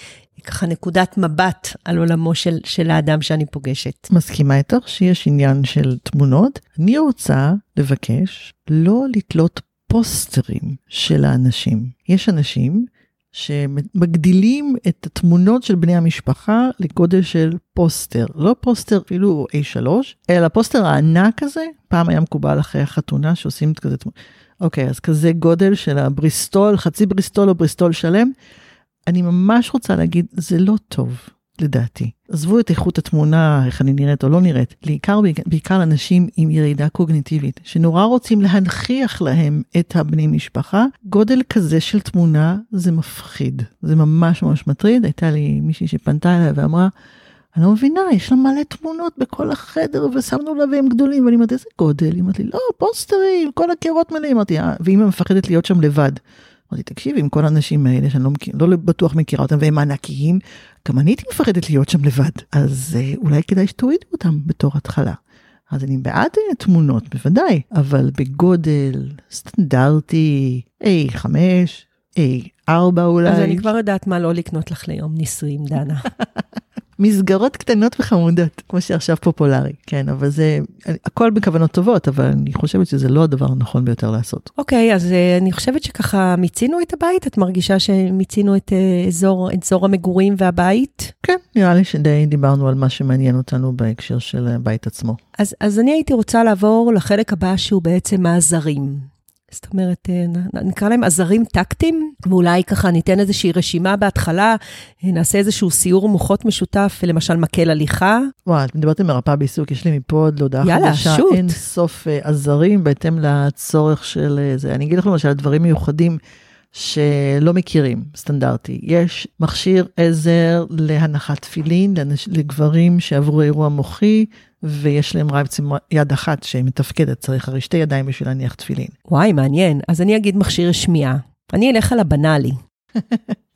ככה נקודת מבט על עולמו של, של האדם שאני פוגשת. מסכימה איתך שיש עניין של תמונות. אני רוצה לבקש לא לתלות הפוסטרים של האנשים. יש אנשים שמגדילים את התמונות של בני המשפחה לגודל של פוסטר. לא פוסטר אפילו A3, אלא פוסטר הענק הזה, פעם היה מקובל אחרי החתונה שעושים את כזה תמונה. אוקיי, אז כזה גודל של הבריסטול, חצי בריסטול או בריסטול שלם. אני ממש רוצה להגיד, זה לא טוב. לדעתי. עזבו את איכות התמונה, איך אני נראית או לא נראית, בעיקר, בעיקר אנשים עם ירידה קוגניטיבית, שנורא רוצים להנכיח להם את הבני משפחה, גודל כזה של תמונה זה מפחיד, זה ממש ממש מטריד. הייתה לי מישהי שפנתה אליי ואמרה, אני לא מבינה, יש לה מלא תמונות בכל החדר ושמנו לה והם גדולים, ואני אומרת, איזה גודל? היא אמרת לי, לא, פוסטרים, כל הקירות מלאים, אמרתי, אה, ואמא מפחדת להיות שם לבד. אמרתי, תקשיבי, עם כל האנשים האלה שאני לא, מכיר, לא בטוח מכירה אותם והם ענקיים, גם אני הייתי מפחדת להיות שם לבד. אז אה, אולי כדאי שתורידו אותם בתור התחלה. אז אני בעד אה, תמונות, בוודאי, אבל בגודל סטנדרטי A5, A4 אולי. אז אני כבר יודעת מה לא לקנות לך ליום נישואים, דנה. מסגרות קטנות וחמודות, כמו שעכשיו פופולרי, כן, אבל זה, הכל בכוונות טובות, אבל אני חושבת שזה לא הדבר הנכון ביותר לעשות. אוקיי, okay, אז uh, אני חושבת שככה מיצינו את הבית, את מרגישה שמיצינו את uh, אזור, אזור המגורים והבית? כן, נראה לי שדי דיברנו על מה שמעניין אותנו בהקשר של הבית עצמו. אז, אז אני הייתי רוצה לעבור לחלק הבא שהוא בעצם העזרים. זאת אומרת, אה, נקרא להם עזרים טקטיים, ואולי ככה ניתן איזושהי רשימה בהתחלה, אה, נעשה איזשהו סיור מוחות משותף, למשל מקל הליכה. וואי, את מדברת עם מרפאה בעיסוק, יש לי מפה עוד להודעה חדשה. יאללה, שוט. אין סוף uh, עזרים בהתאם לצורך של זה. אני אגיד לך למשל דברים מיוחדים. שלא מכירים, סטנדרטי. יש מכשיר עזר להנחת תפילין לגברים שעברו אירוע מוחי, ויש להם רק בעצם יד אחת שמתפקדת, צריך הרי שתי ידיים בשביל להניח תפילין. וואי, מעניין. אז אני אגיד מכשיר שמיעה. אני אלך על הבנאלי.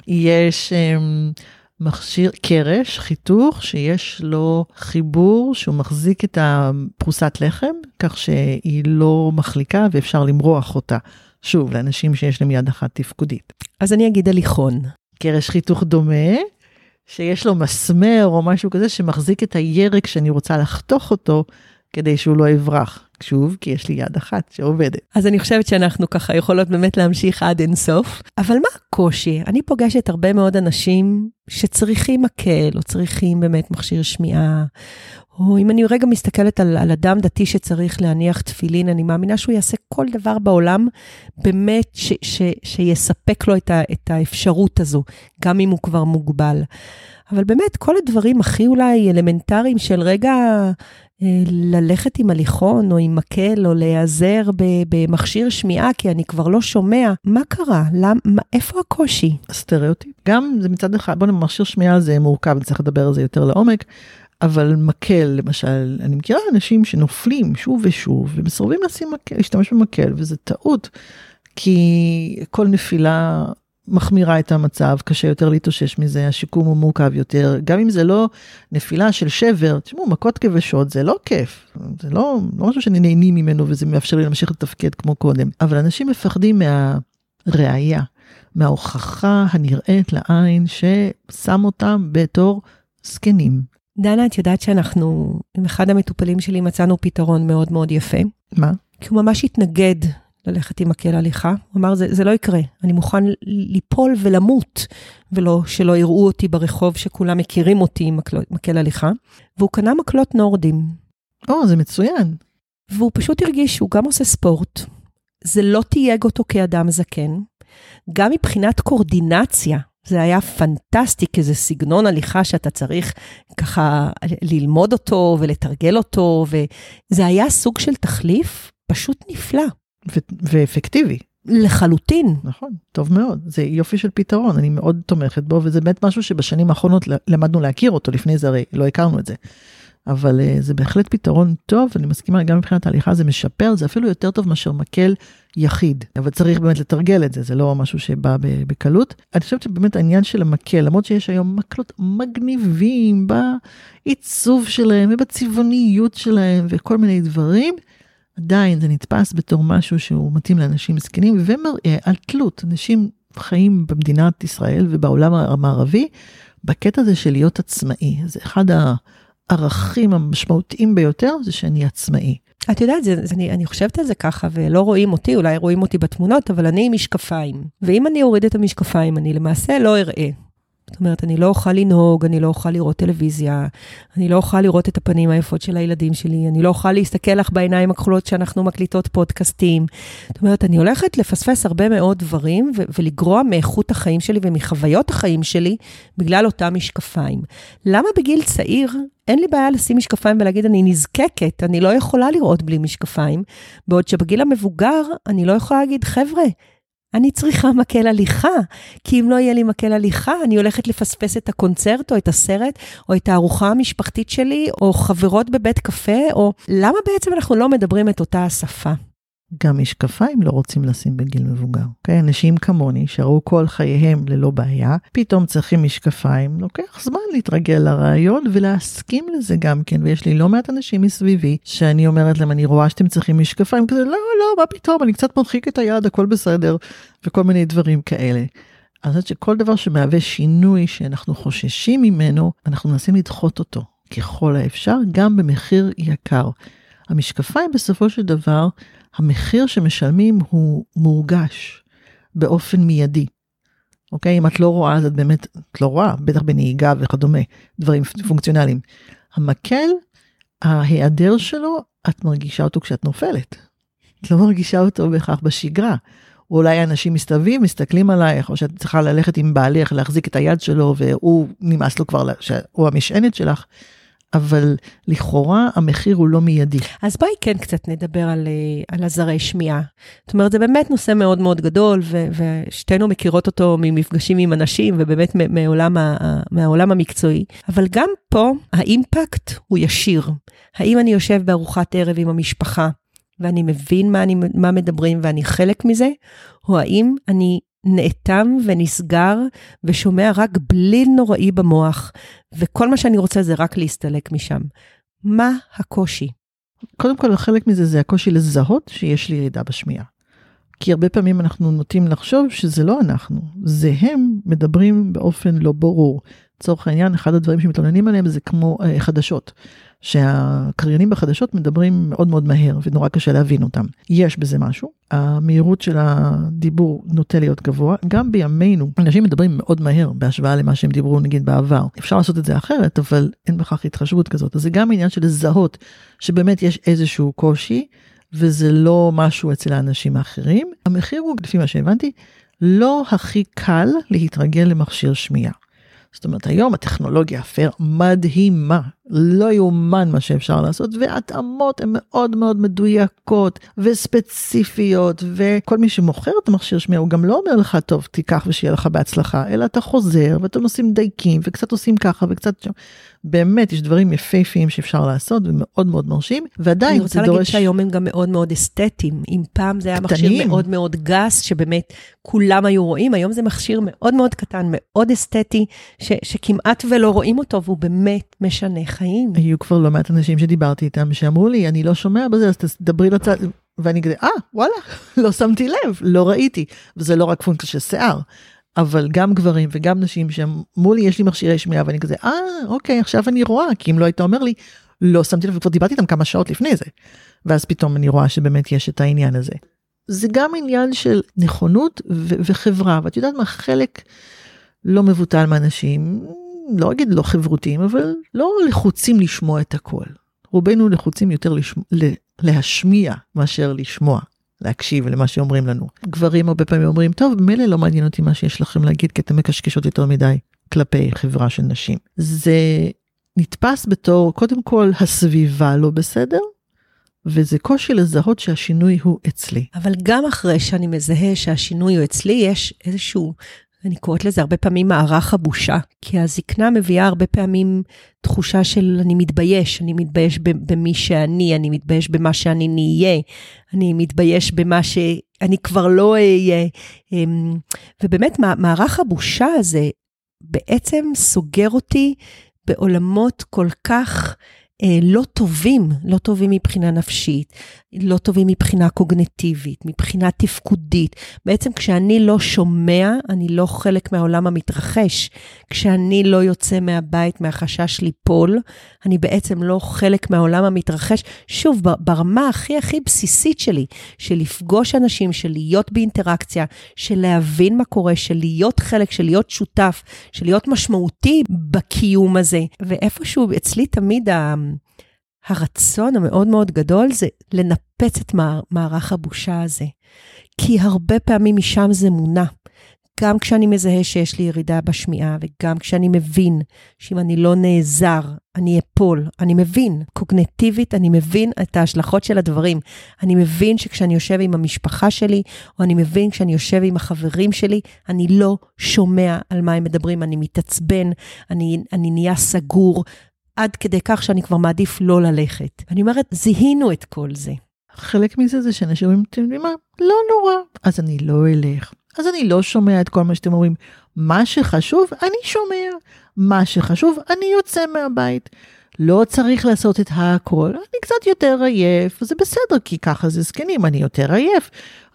יש um, מכשיר קרש, חיתוך, שיש לו חיבור שהוא מחזיק את הפרוסת לחם, כך שהיא לא מחליקה ואפשר למרוח אותה. שוב, לאנשים שיש להם יד אחת תפקודית. אז אני אגיד הליכון. קרש חיתוך דומה, שיש לו מסמר או משהו כזה שמחזיק את הירק שאני רוצה לחתוך אותו כדי שהוא לא יברח. שוב, כי יש לי יד אחת שעובדת. אז אני חושבת שאנחנו ככה יכולות באמת להמשיך עד אינסוף. אבל מה הקושי? אני פוגשת הרבה מאוד אנשים שצריכים מקל, או צריכים באמת מכשיר שמיעה, או אם אני רגע מסתכלת על, על אדם דתי שצריך להניח תפילין, אני מאמינה שהוא יעשה כל דבר בעולם באמת ש, ש, שיספק לו את, ה, את האפשרות הזו, גם אם הוא כבר מוגבל. אבל באמת, כל הדברים הכי אולי אלמנטריים של רגע ללכת עם הליכון או עם מקל או להיעזר במכשיר שמיעה כי אני כבר לא שומע, מה קרה? למ, מה, איפה הקושי? סטריאוטיפ. גם זה מצד אחד, בוא נאמר, מכשיר שמיעה זה מורכב, צריך לדבר על זה יותר לעומק. אבל מקל למשל, אני מכירה אנשים שנופלים שוב ושוב ומסרבים לשים מקל, להשתמש במקל וזה טעות, כי כל נפילה מחמירה את המצב, קשה יותר להתאושש מזה, השיקום הוא מורכב יותר, גם אם זה לא נפילה של שבר, תשמעו, מכות כבשות זה לא כיף, זה לא, לא משהו שאני נהנים ממנו וזה מאפשר לי להמשיך לתפקד כמו קודם, אבל אנשים מפחדים מהראייה, מההוכחה הנראית לעין ששם אותם בתור זקנים. דנה, את יודעת שאנחנו, עם אחד המטופלים שלי מצאנו פתרון מאוד מאוד יפה. מה? כי הוא ממש התנגד ללכת עם מקל הליכה. הוא אמר, זה, זה לא יקרה, אני מוכן ליפול ולמות, ולא שלא יראו אותי ברחוב שכולם מכירים אותי עם מקל, מקל הליכה. והוא קנה מקלות נורדים. או, זה מצוין. והוא פשוט הרגיש שהוא גם עושה ספורט, זה לא תייג אותו כאדם זקן, גם מבחינת קורדינציה, זה היה פנטסטי, כי זה סגנון הליכה שאתה צריך ככה ללמוד אותו ולתרגל אותו, וזה היה סוג של תחליף פשוט נפלא. ו- ואפקטיבי. לחלוטין. נכון, טוב מאוד, זה יופי של פתרון, אני מאוד תומכת בו, וזה באמת משהו שבשנים האחרונות למדנו להכיר אותו, לפני זה הרי לא הכרנו את זה. אבל uh, זה בהחלט פתרון טוב, אני מסכימה, גם מבחינת ההליכה זה משפר, זה אפילו יותר טוב מאשר מקל יחיד. אבל צריך באמת לתרגל את זה, זה לא משהו שבא בקלות. אני חושבת שבאמת העניין של המקל, למרות שיש היום מקלות מגניבים בעיצוב שלהם ובצבעוניות שלהם וכל מיני דברים, עדיין זה נתפס בתור משהו שהוא מתאים לאנשים זקנים ומראה על תלות. אנשים חיים במדינת ישראל ובעולם המערבי בקטע הזה של להיות עצמאי. זה אחד. הערכים המשמעותיים ביותר זה שאני עצמאי. את יודעת, זה, זה, אני, אני חושבת על זה ככה, ולא רואים אותי, אולי רואים אותי בתמונות, אבל אני עם משקפיים. ואם אני אוריד את המשקפיים, אני למעשה לא אראה. זאת אומרת, אני לא אוכל לנהוג, אני לא אוכל לראות טלוויזיה, אני לא אוכל לראות את הפנים היפות של הילדים שלי, אני לא אוכל להסתכל לך בעיניים הכחולות שאנחנו מקליטות פודקאסטים. זאת אומרת, אני הולכת לפספס הרבה מאוד דברים ו- ולגרוע מאיכות החיים שלי ומחוויות החיים שלי בגלל אותם משקפיים. למה בגיל צעיר אין לי בעיה לשים משקפיים ולהגיד, אני נזקקת, אני לא יכולה לראות בלי משקפיים, בעוד שבגיל המבוגר אני לא יכולה להגיד, חבר'ה, אני צריכה מקל הליכה, כי אם לא יהיה לי מקל הליכה, אני הולכת לפספס את הקונצרט או את הסרט, או את הארוחה המשפחתית שלי, או חברות בבית קפה, או למה בעצם אנחנו לא מדברים את אותה השפה? גם משקפיים לא רוצים לשים בגיל מבוגר. אוקיי? אנשים כמוני, שראו כל חייהם ללא בעיה, פתאום צריכים משקפיים, לוקח זמן להתרגל לרעיון ולהסכים לזה גם כן, ויש לי לא מעט אנשים מסביבי, שאני אומרת להם, אני רואה שאתם צריכים משקפיים, כזה, לא, לא, מה פתאום, אני קצת מרחיק את היד, הכל בסדר, וכל מיני דברים כאלה. אני חושבת שכל דבר שמהווה שינוי שאנחנו חוששים ממנו, אנחנו מנסים לדחות אותו ככל האפשר, גם במחיר יקר. המשקפיים בסופו של דבר, המחיר שמשלמים הוא מורגש באופן מיידי. אוקיי? אם את לא רואה, אז את באמת, את לא רואה, בטח בנהיגה וכדומה, דברים פונקציונליים. המקל, ההיעדר שלו, את מרגישה אותו כשאת נופלת. את לא מרגישה אותו בהכרח בשגרה. אולי אנשים מסתובבים, מסתכלים עלייך, או שאת צריכה ללכת עם בעלך, להחזיק את היד שלו, והוא נמאס לו כבר, שהוא המשענת שלך. אבל לכאורה המחיר הוא לא מיידי. אז בואי כן קצת נדבר על, אה, על עזרי שמיעה. זאת אומרת, זה באמת נושא מאוד מאוד גדול, ו, ושתינו מכירות אותו ממפגשים עם אנשים, ובאמת מעולם, ה, מהעולם המקצועי. אבל גם פה האימפקט הוא ישיר. האם אני יושב בארוחת ערב עם המשפחה, ואני מבין מה, אני, מה מדברים ואני חלק מזה, או האם אני נאטם ונסגר ושומע רק בליל נוראי במוח, וכל מה שאני רוצה זה רק להסתלק משם. מה הקושי? קודם כל, חלק מזה זה הקושי לזהות שיש לי ירידה בשמיעה. כי הרבה פעמים אנחנו נוטים לחשוב שזה לא אנחנו, זה הם מדברים באופן לא ברור. לצורך העניין, אחד הדברים שמתלוננים עליהם זה כמו אה, חדשות. שהקריינים בחדשות מדברים מאוד מאוד מהר ונורא קשה להבין אותם. יש בזה משהו, המהירות של הדיבור נוטה להיות גבוה, גם בימינו אנשים מדברים מאוד מהר בהשוואה למה שהם דיברו נגיד בעבר. אפשר לעשות את זה אחרת, אבל אין בכך התחשבות כזאת. אז זה גם עניין של לזהות שבאמת יש איזשהו קושי, וזה לא משהו אצל האנשים האחרים. המחיר הוא, לפי מה שהבנתי, לא הכי קל להתרגל למכשיר שמיעה. זאת אומרת, היום הטכנולוגיה הפר מדהימה, לא יאומן מה שאפשר לעשות, והתאמות הן מאוד מאוד מדויקות וספציפיות, וכל מי שמוכר את המכשיר שמיעה, הוא גם לא אומר לך, טוב, תיקח ושיהיה לך בהצלחה, אלא אתה חוזר ואתם עושים דייקים, וקצת עושים ככה וקצת שם. באמת, יש דברים יפהפיים שאפשר לעשות, ומאוד מאוד מרשים, ועדיין זה דורש... אני רוצה להגיד שהיום הם גם מאוד מאוד אסתטיים. אם פעם זה היה קטנים. מכשיר מאוד מאוד גס, שבאמת כולם היו רואים, היום זה מכשיר מאוד מאוד קטן, מאוד אסתטי, ש, שכמעט ולא רואים אותו, והוא באמת משנה חיים. היו כבר לא מעט אנשים שדיברתי איתם, שאמרו לי, אני לא שומע בזה, אז תדברי לצד, ואני כזה, אה, וואלה, לא שמתי לב, לא ראיתי. וזה לא רק פונקציה של שיער. אבל גם גברים וגם נשים שאמרו לי, יש לי מכשירי שמיעה, ואני כזה, אה, אוקיי, עכשיו אני רואה, כי אם לא היית אומר לי, לא שמתי לב, וכבר דיברתי איתם כמה שעות לפני זה. ואז פתאום אני רואה שבאמת יש את העניין הזה. זה גם עניין של נכונות ו- וחברה, ואת יודעת מה, חלק לא מבוטל מהאנשים, לא אגיד לא חברותיים, אבל לא לחוצים לשמוע את הכל. רובנו לחוצים יותר לשמוע, להשמיע מאשר לשמוע. להקשיב למה שאומרים לנו. גברים הרבה פעמים אומרים, טוב, מילא לא מעניין אותי מה שיש לכם להגיד, כי אתם מקשקשות יותר מדי כלפי חברה של נשים. זה נתפס בתור, קודם כל, הסביבה לא בסדר, וזה קושי לזהות שהשינוי הוא אצלי. אבל גם אחרי שאני מזהה שהשינוי הוא אצלי, יש איזשהו אני קוראת לזה הרבה פעמים מערך הבושה, כי הזקנה מביאה הרבה פעמים תחושה של אני מתבייש, אני מתבייש במי שאני, אני מתבייש במה שאני נהיה, אני מתבייש במה שאני כבר לא אהיה. אמ, ובאמת, מערך הבושה הזה בעצם סוגר אותי בעולמות כל כך אה, לא טובים, לא טובים מבחינה נפשית, לא טובים מבחינה קוגנטיבית, מבחינה תפקודית. בעצם כשאני לא שומע, אני לא חלק מהעולם המתרחש. כשאני לא יוצא מהבית מהחשש ליפול, אני בעצם לא חלק מהעולם המתרחש. שוב, ברמה הכי הכי בסיסית שלי, של לפגוש אנשים, של להיות באינטראקציה, של להבין מה קורה, של להיות חלק, של להיות שותף, של להיות משמעותי בקיום הזה. ואיפשהו אצלי תמיד ה... הרצון המאוד מאוד גדול זה לנפץ את מערך הבושה הזה. כי הרבה פעמים משם זה מונע. גם כשאני מזהה שיש לי ירידה בשמיעה, וגם כשאני מבין שאם אני לא נעזר, אני אפול. אני מבין, קוגנטיבית, אני מבין את ההשלכות של הדברים. אני מבין שכשאני יושב עם המשפחה שלי, או אני מבין כשאני יושב עם החברים שלי, אני לא שומע על מה הם מדברים, אני מתעצבן, אני, אני נהיה סגור, עד כדי כך שאני כבר מעדיף לא ללכת. אני אומרת, זיהינו את כל זה. חלק מזה זה שאנשים אומרים, אתם יודעים מה? לא נורא. אז אני לא אלך. אז אני לא שומע את כל מה שאתם אומרים. מה שחשוב, אני שומע. מה שחשוב, אני יוצא מהבית. לא צריך לעשות את הכל, אני קצת יותר עייף, זה בסדר, כי ככה זה זקנים, אני יותר עייף.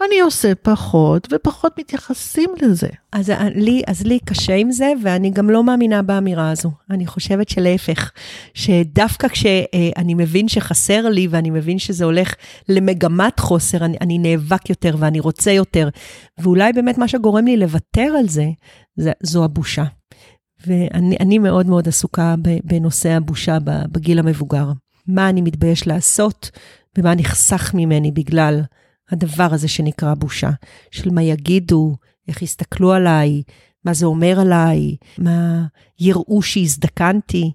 אני עושה פחות, ופחות מתייחסים לזה. אז לי, אז לי קשה עם זה, ואני גם לא מאמינה באמירה הזו. אני חושבת שלהפך, שדווקא כשאני מבין שחסר לי, ואני מבין שזה הולך למגמת חוסר, אני, אני נאבק יותר ואני רוצה יותר. ואולי באמת מה שגורם לי לוותר על זה, זה זו הבושה. ואני מאוד מאוד עסוקה בנושא הבושה בגיל המבוגר. מה אני מתבייש לעשות ומה נחסך ממני בגלל הדבר הזה שנקרא בושה. של מה יגידו, איך יסתכלו עליי, מה זה אומר עליי, מה יראו שהזדקנתי.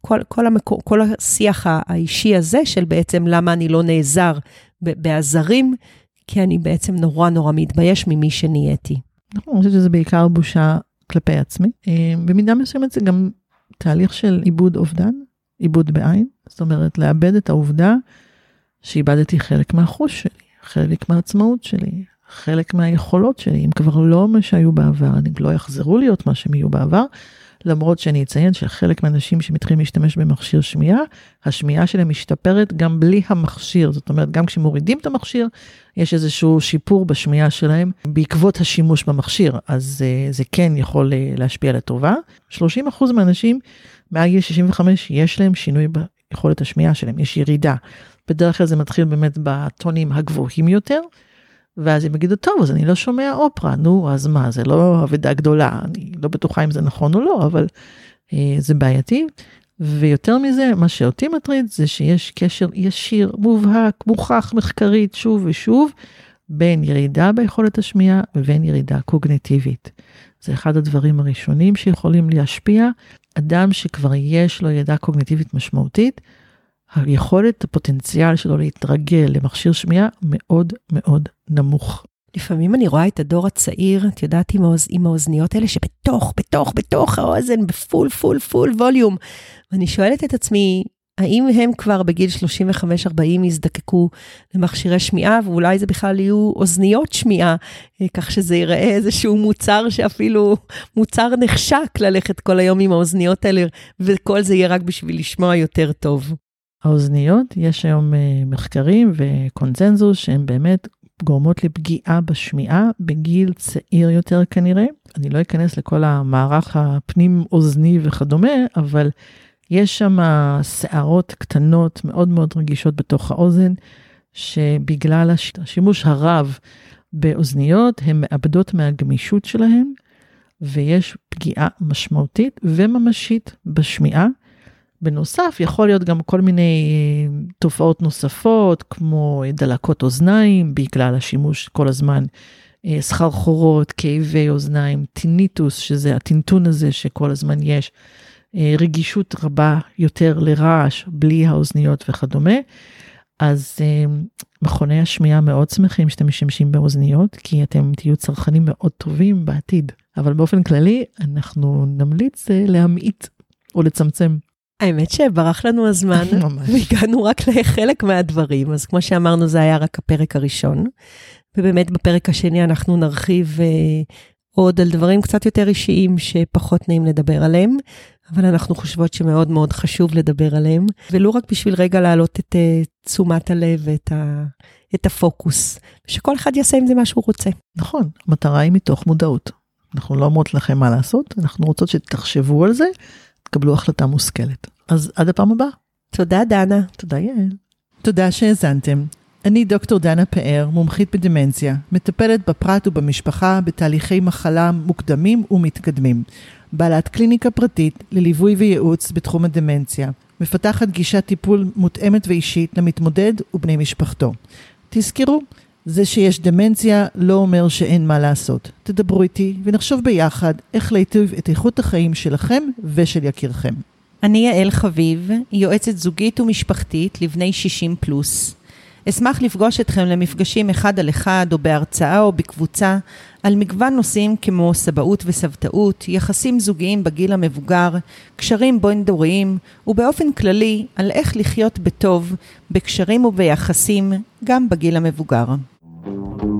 כל, כל, המקור, כל השיח האישי הזה של בעצם למה אני לא נעזר בעזרים, כי אני בעצם נורא נורא מתבייש ממי שנהייתי. נכון, אני חושבת שזה בעיקר בושה כלפי עצמי. אה, במידה מסוימת זה גם תהליך של עיבוד אובדן, עיבוד בעין, זאת אומרת לאבד את העובדה שאיבדתי חלק מהחוש שלי, חלק מהעצמאות שלי, חלק מהיכולות שלי, אם כבר לא מה שהיו בעבר, אני לא יחזרו להיות מה שהם יהיו בעבר, למרות שאני אציין שחלק מהאנשים שמתחילים להשתמש במכשיר שמיעה, השמיעה שלהם משתפרת גם בלי המכשיר. זאת אומרת, גם כשמורידים את המכשיר, יש איזשהו שיפור בשמיעה שלהם בעקבות השימוש במכשיר, אז uh, זה כן יכול uh, להשפיע לטובה. 30% מהאנשים מעל גיל 65 יש להם שינוי ביכולת השמיעה שלהם, יש ירידה. בדרך כלל זה מתחיל באמת בטונים הגבוהים יותר. ואז הם יגידו, טוב, אז אני לא שומע אופרה, נו, אז מה, זה לא אבדה גדולה, אני לא בטוחה אם זה נכון או לא, אבל אה, זה בעייתי. ויותר מזה, מה שאותי מטריד זה שיש קשר ישיר, מובהק, מוכח מחקרית, שוב ושוב, בין ירידה ביכולת השמיעה ובין ירידה קוגניטיבית. זה אחד הדברים הראשונים שיכולים להשפיע. אדם שכבר יש לו ירידה קוגניטיבית משמעותית, היכולת, הפוטנציאל שלו להתרגל למכשיר שמיעה מאוד מאוד נמוך. לפעמים אני רואה את הדור הצעיר, את יודעת, עם, האוז, עם האוזניות האלה שבתוך, בתוך, בתוך האוזן, ב full, full, full volume. ואני שואלת את עצמי, האם הם כבר בגיל 35-40 יזדקקו למכשירי שמיעה, ואולי זה בכלל יהיו אוזניות שמיעה, אה, כך שזה ייראה איזשהו מוצר שאפילו מוצר נחשק ללכת כל היום עם האוזניות האלה, וכל זה יהיה רק בשביל לשמוע יותר טוב. האוזניות, יש היום uh, מחקרים וקונצנזוס שהם באמת גורמות לפגיעה בשמיעה בגיל צעיר יותר כנראה. אני לא אכנס לכל המערך הפנים אוזני וכדומה, אבל יש שם שערות קטנות מאוד מאוד רגישות בתוך האוזן, שבגלל השימוש הרב באוזניות, הן מאבדות מהגמישות שלהן, ויש פגיעה משמעותית וממשית בשמיעה. בנוסף, יכול להיות גם כל מיני אה, תופעות נוספות, כמו דלקות אוזניים, בגלל השימוש כל הזמן, אה, סחרחורות, כאבי אוזניים, טיניטוס, שזה הטינטון הזה שכל הזמן יש, אה, רגישות רבה יותר לרעש, בלי האוזניות וכדומה. אז מכוני השמיעה מאוד שמחים שאתם משתמשים באוזניות, כי אתם תהיו צרכנים מאוד טובים בעתיד. אבל באופן כללי, אנחנו נמליץ להמעיט או לצמצם. האמת שברח לנו הזמן, והגענו רק לחלק מהדברים, אז כמו שאמרנו, זה היה רק הפרק הראשון. ובאמת בפרק השני אנחנו נרחיב uh, עוד על דברים קצת יותר אישיים שפחות נעים לדבר עליהם, אבל אנחנו חושבות שמאוד מאוד חשוב לדבר עליהם, ולו רק בשביל רגע להעלות את uh, תשומת הלב ואת ה, את הפוקוס, שכל אחד יעשה עם זה מה שהוא רוצה. נכון, המטרה היא מתוך מודעות. אנחנו לא אומרות לכם מה לעשות, אנחנו רוצות שתחשבו על זה. תקבלו החלטה מושכלת. אז עד הפעם הבאה. תודה, דנה. תודה, יעל. תודה שהאזנתם. אני דוקטור דנה פאר, מומחית בדמנציה, מטפלת בפרט ובמשפחה בתהליכי מחלה מוקדמים ומתקדמים. בעלת קליניקה פרטית לליווי וייעוץ בתחום הדמנציה. מפתחת גישת טיפול מותאמת ואישית למתמודד ובני משפחתו. תזכרו, זה שיש דמנציה לא אומר שאין מה לעשות. תדברו איתי ונחשוב ביחד איך להיטיב את איכות החיים שלכם ושל יקירכם. אני יעל חביב, יועצת זוגית ומשפחתית לבני 60 פלוס. אשמח לפגוש אתכם למפגשים אחד על אחד או בהרצאה או בקבוצה על מגוון נושאים כמו סבאות וסבתאות, יחסים זוגיים בגיל המבוגר, קשרים בין-דוריים ובאופן כללי על איך לחיות בטוב בקשרים וביחסים גם בגיל המבוגר. Thank you.